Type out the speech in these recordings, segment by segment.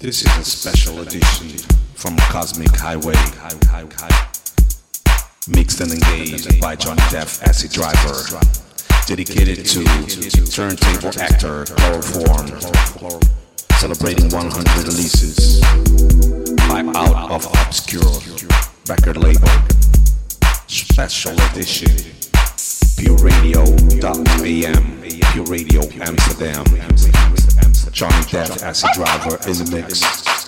This is a special edition from Cosmic Highway. Mixed and engaged by Johnny Def Acid Driver. Dedicated to turntable actor Chloroform. Celebrating 100 releases by Out of Obscure record label. Special edition. Pure Radio.am. Pure Radio Amsterdam. Johnny Def Acid Driver in the mix.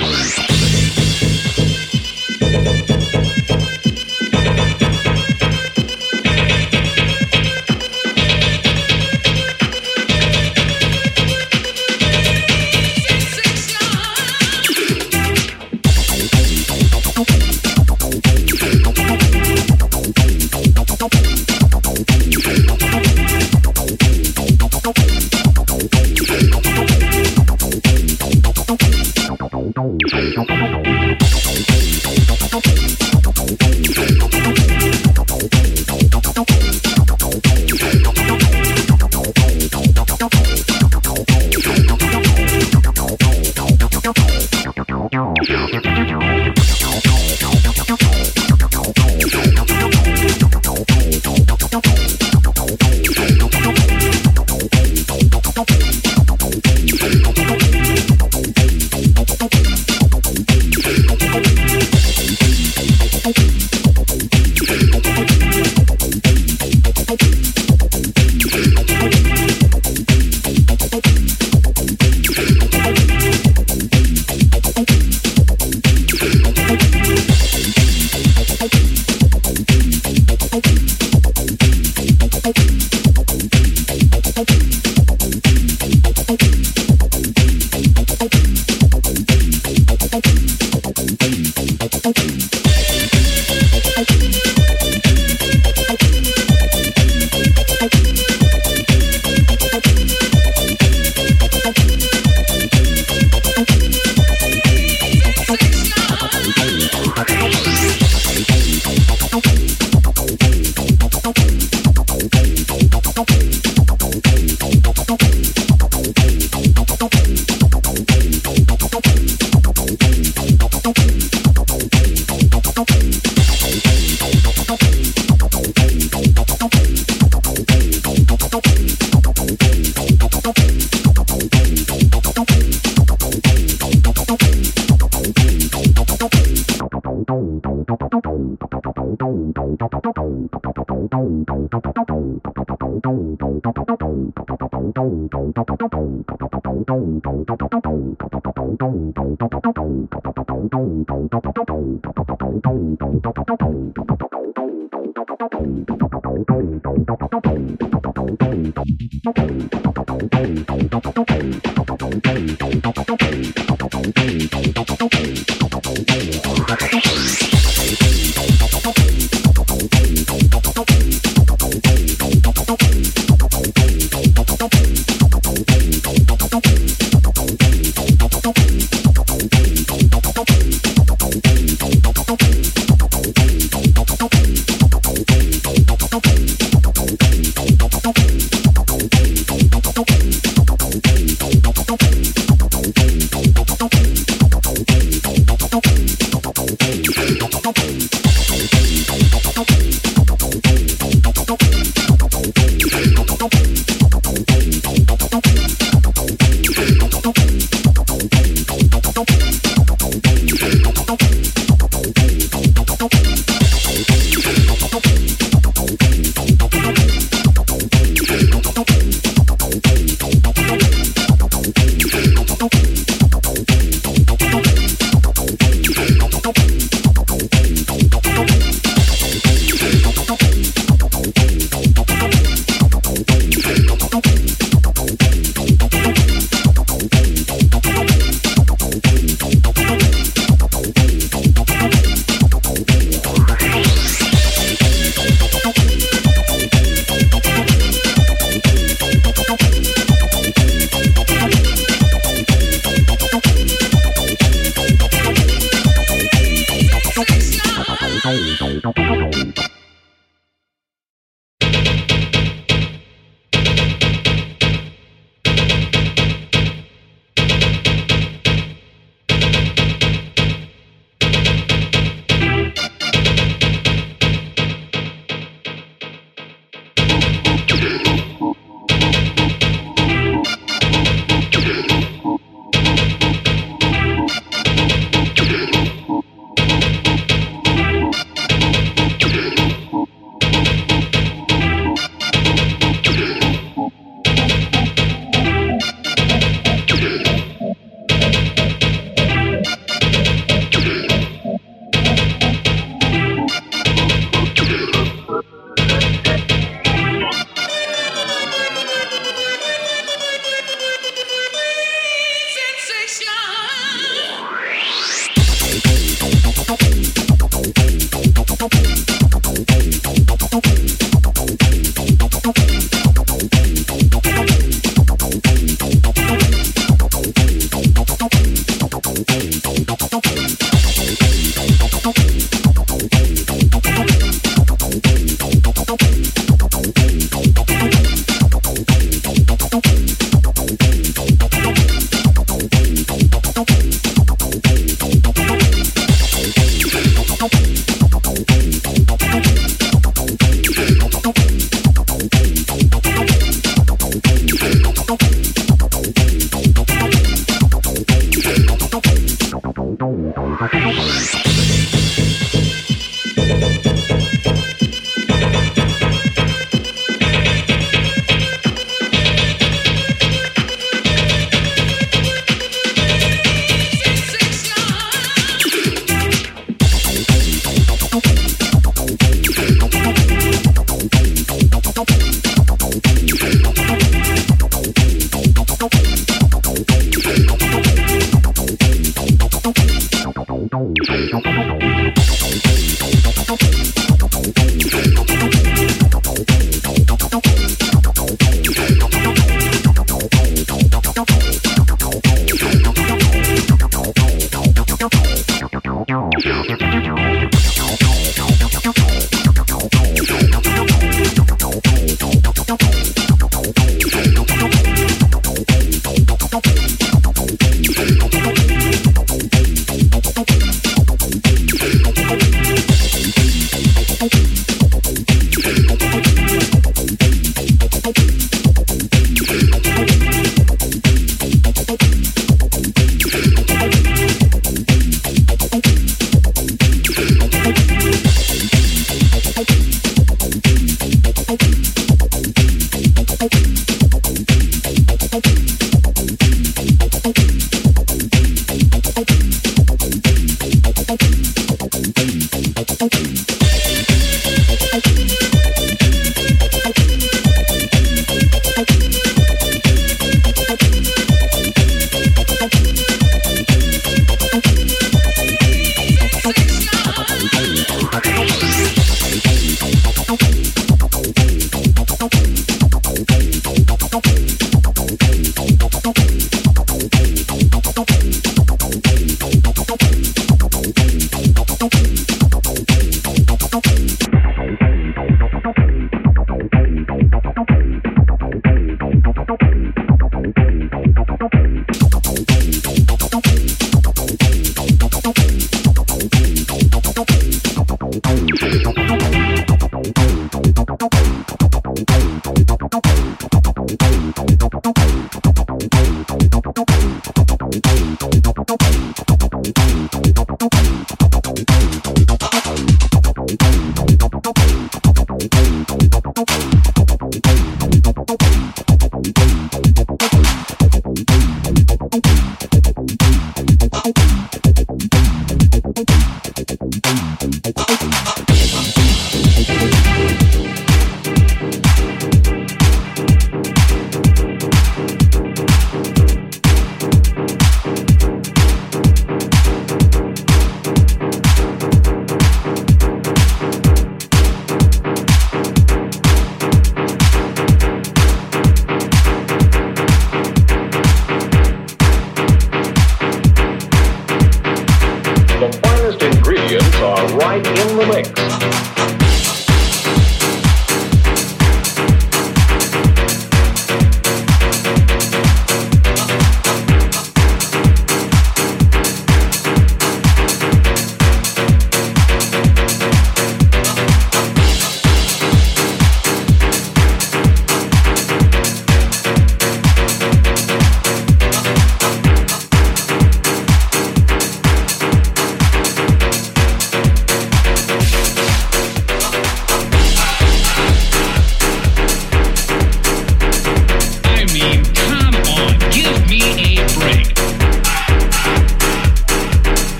Thank you.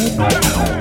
Música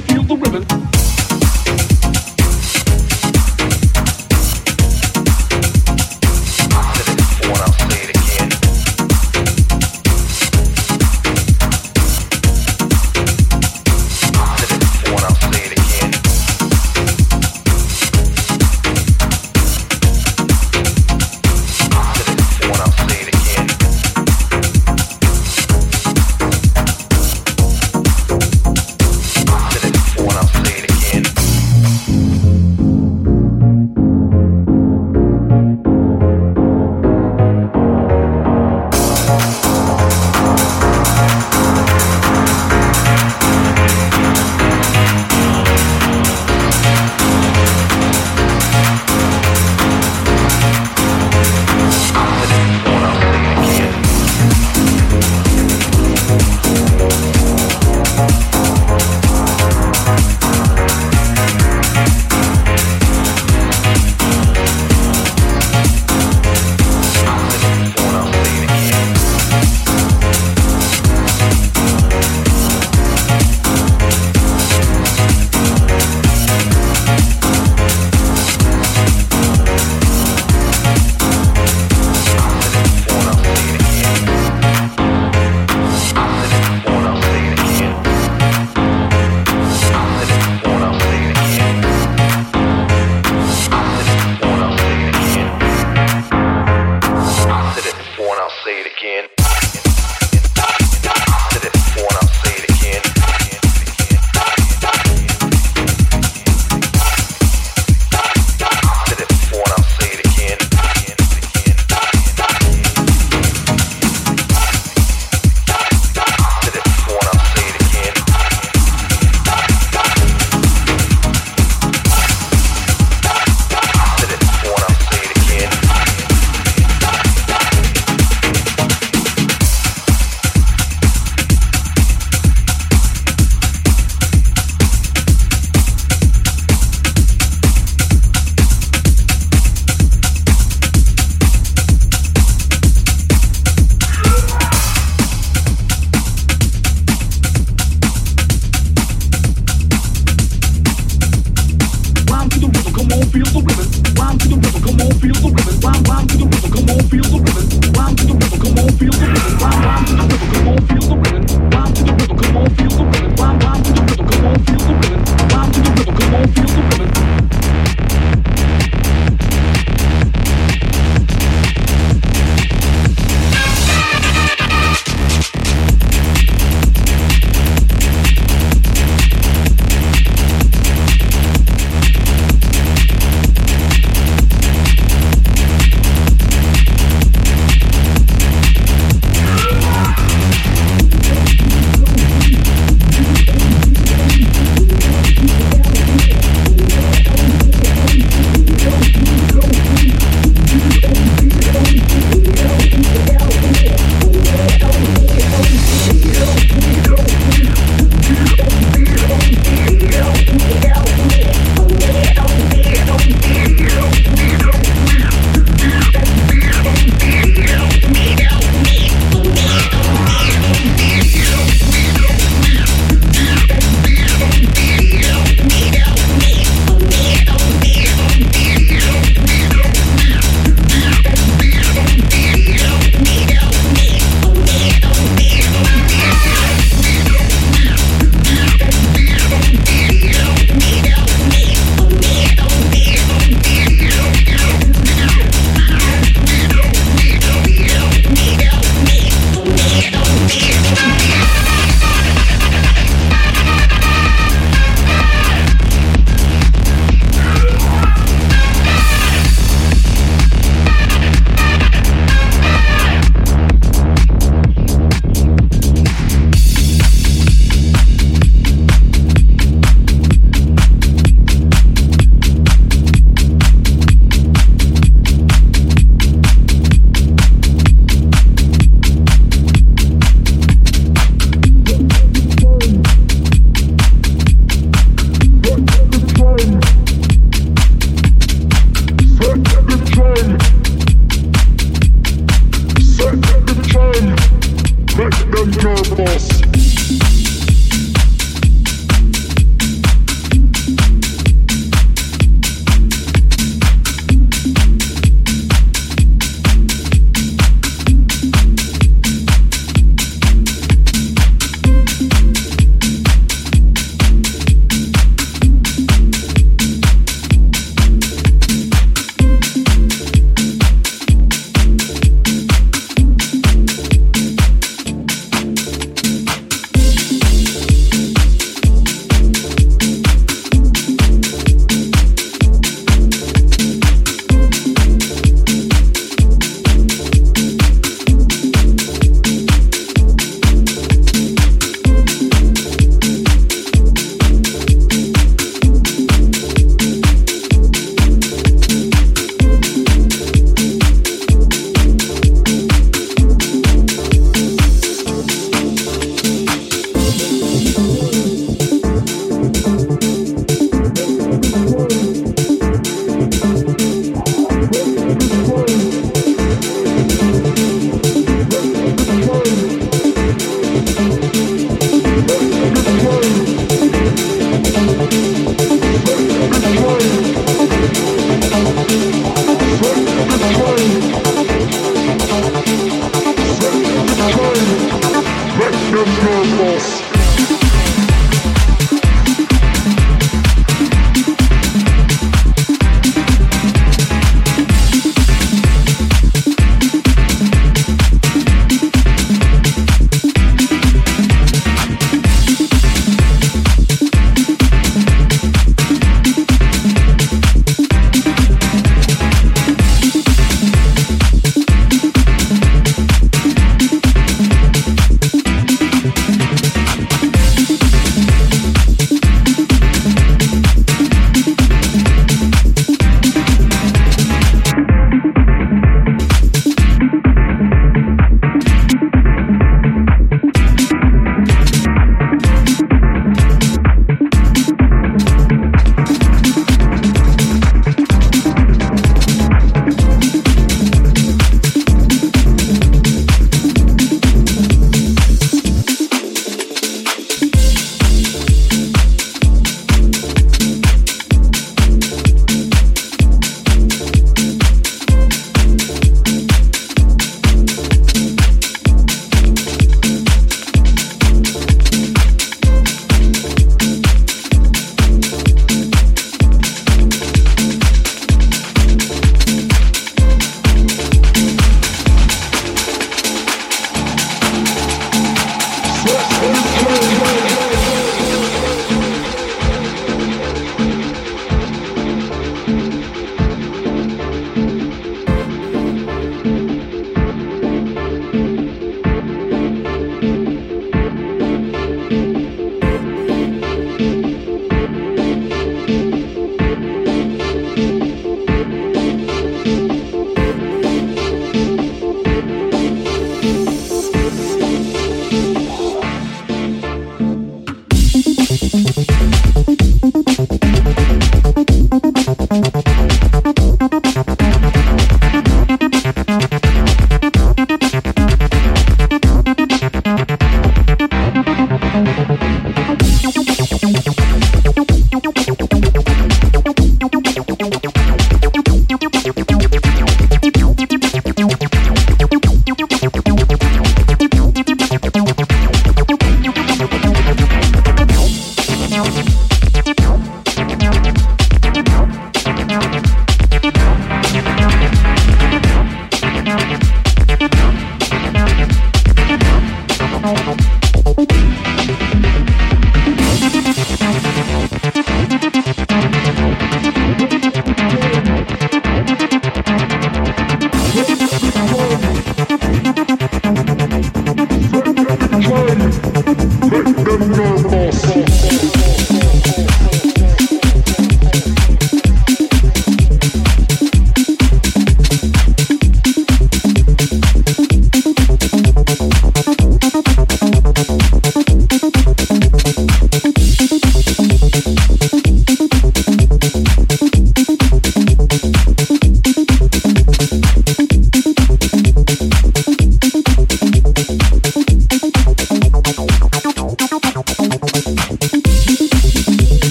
Feel the ribbon.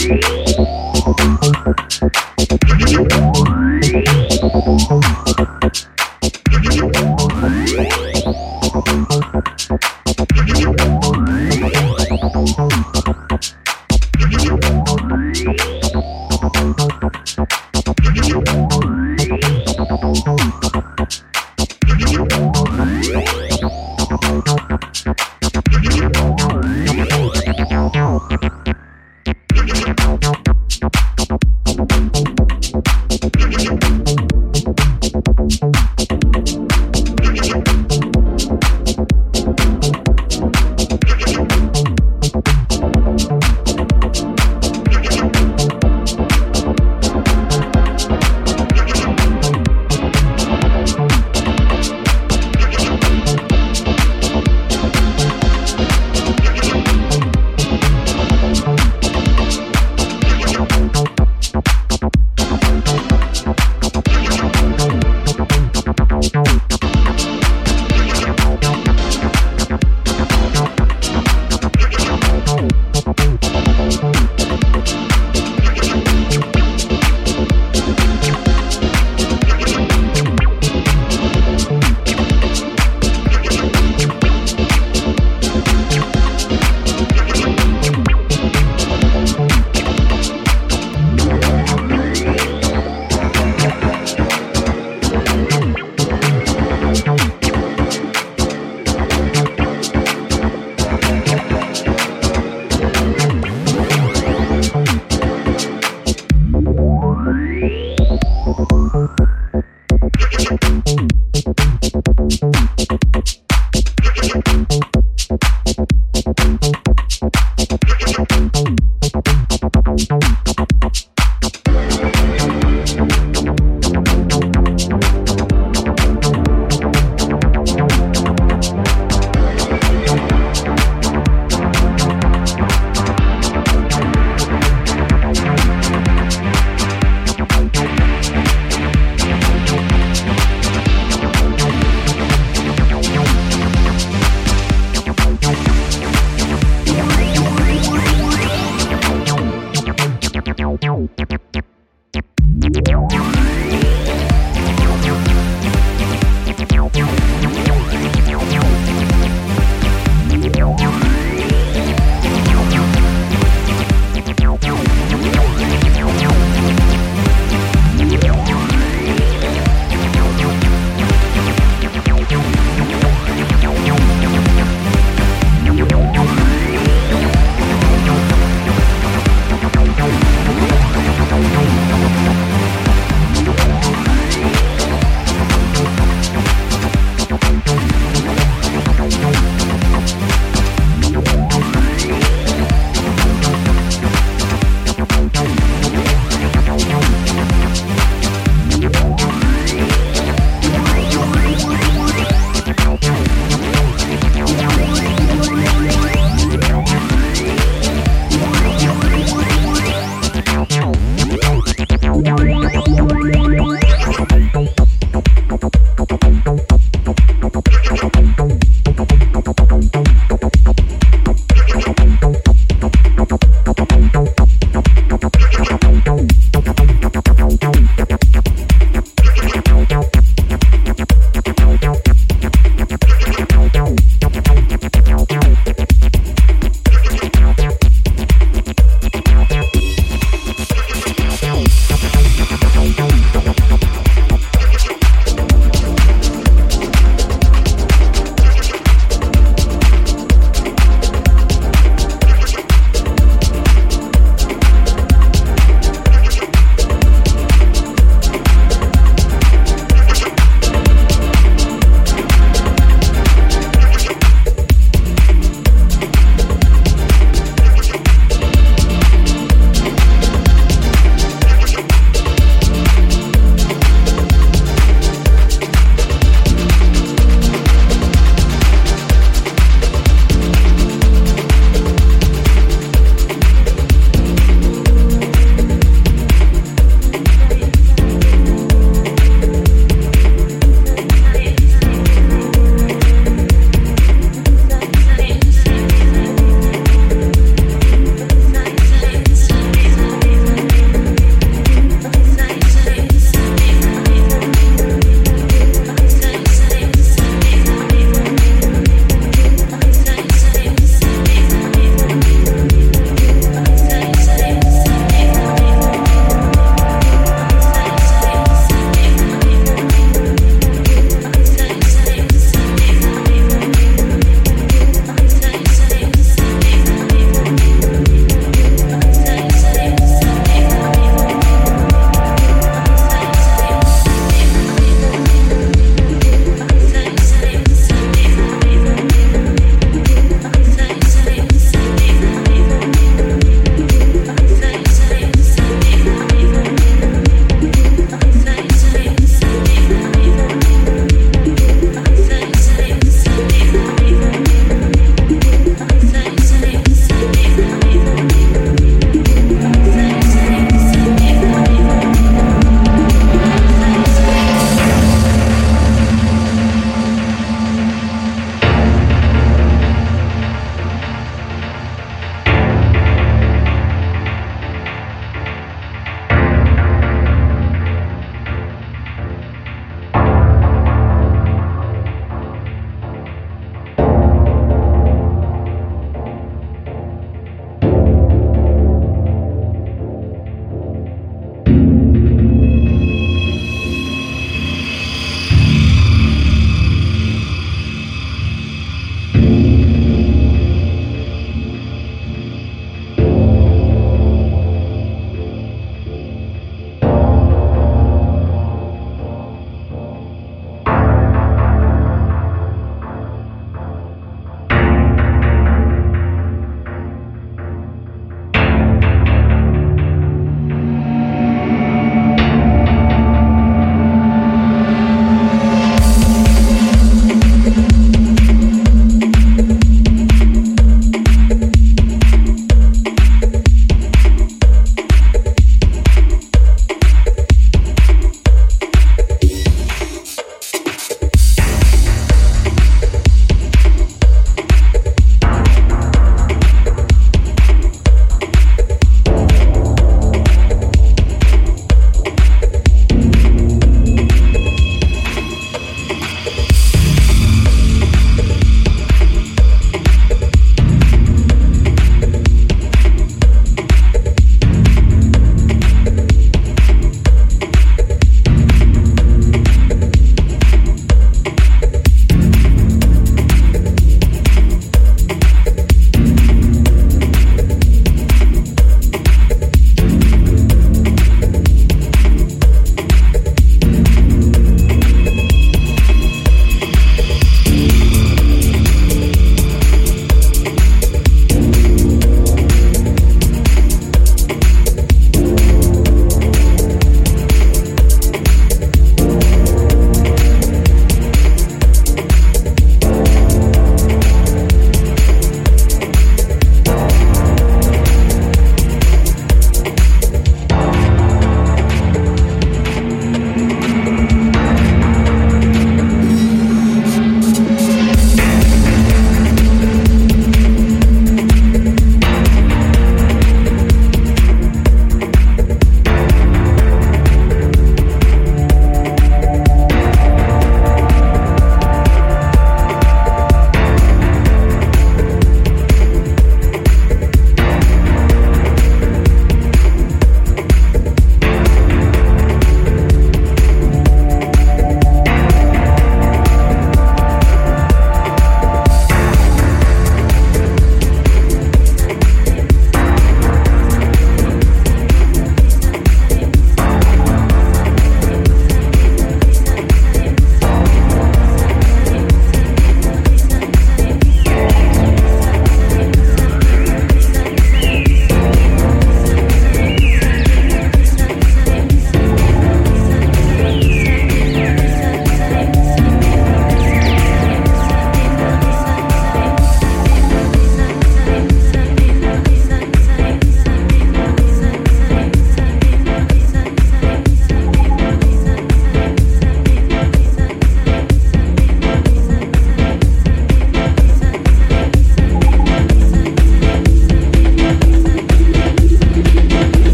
Thank you.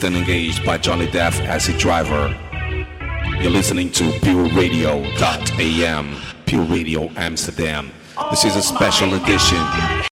And engaged by Johnny Def Acid Driver. You're listening to Pure Radio.am, Pure Radio Amsterdam. This is a special edition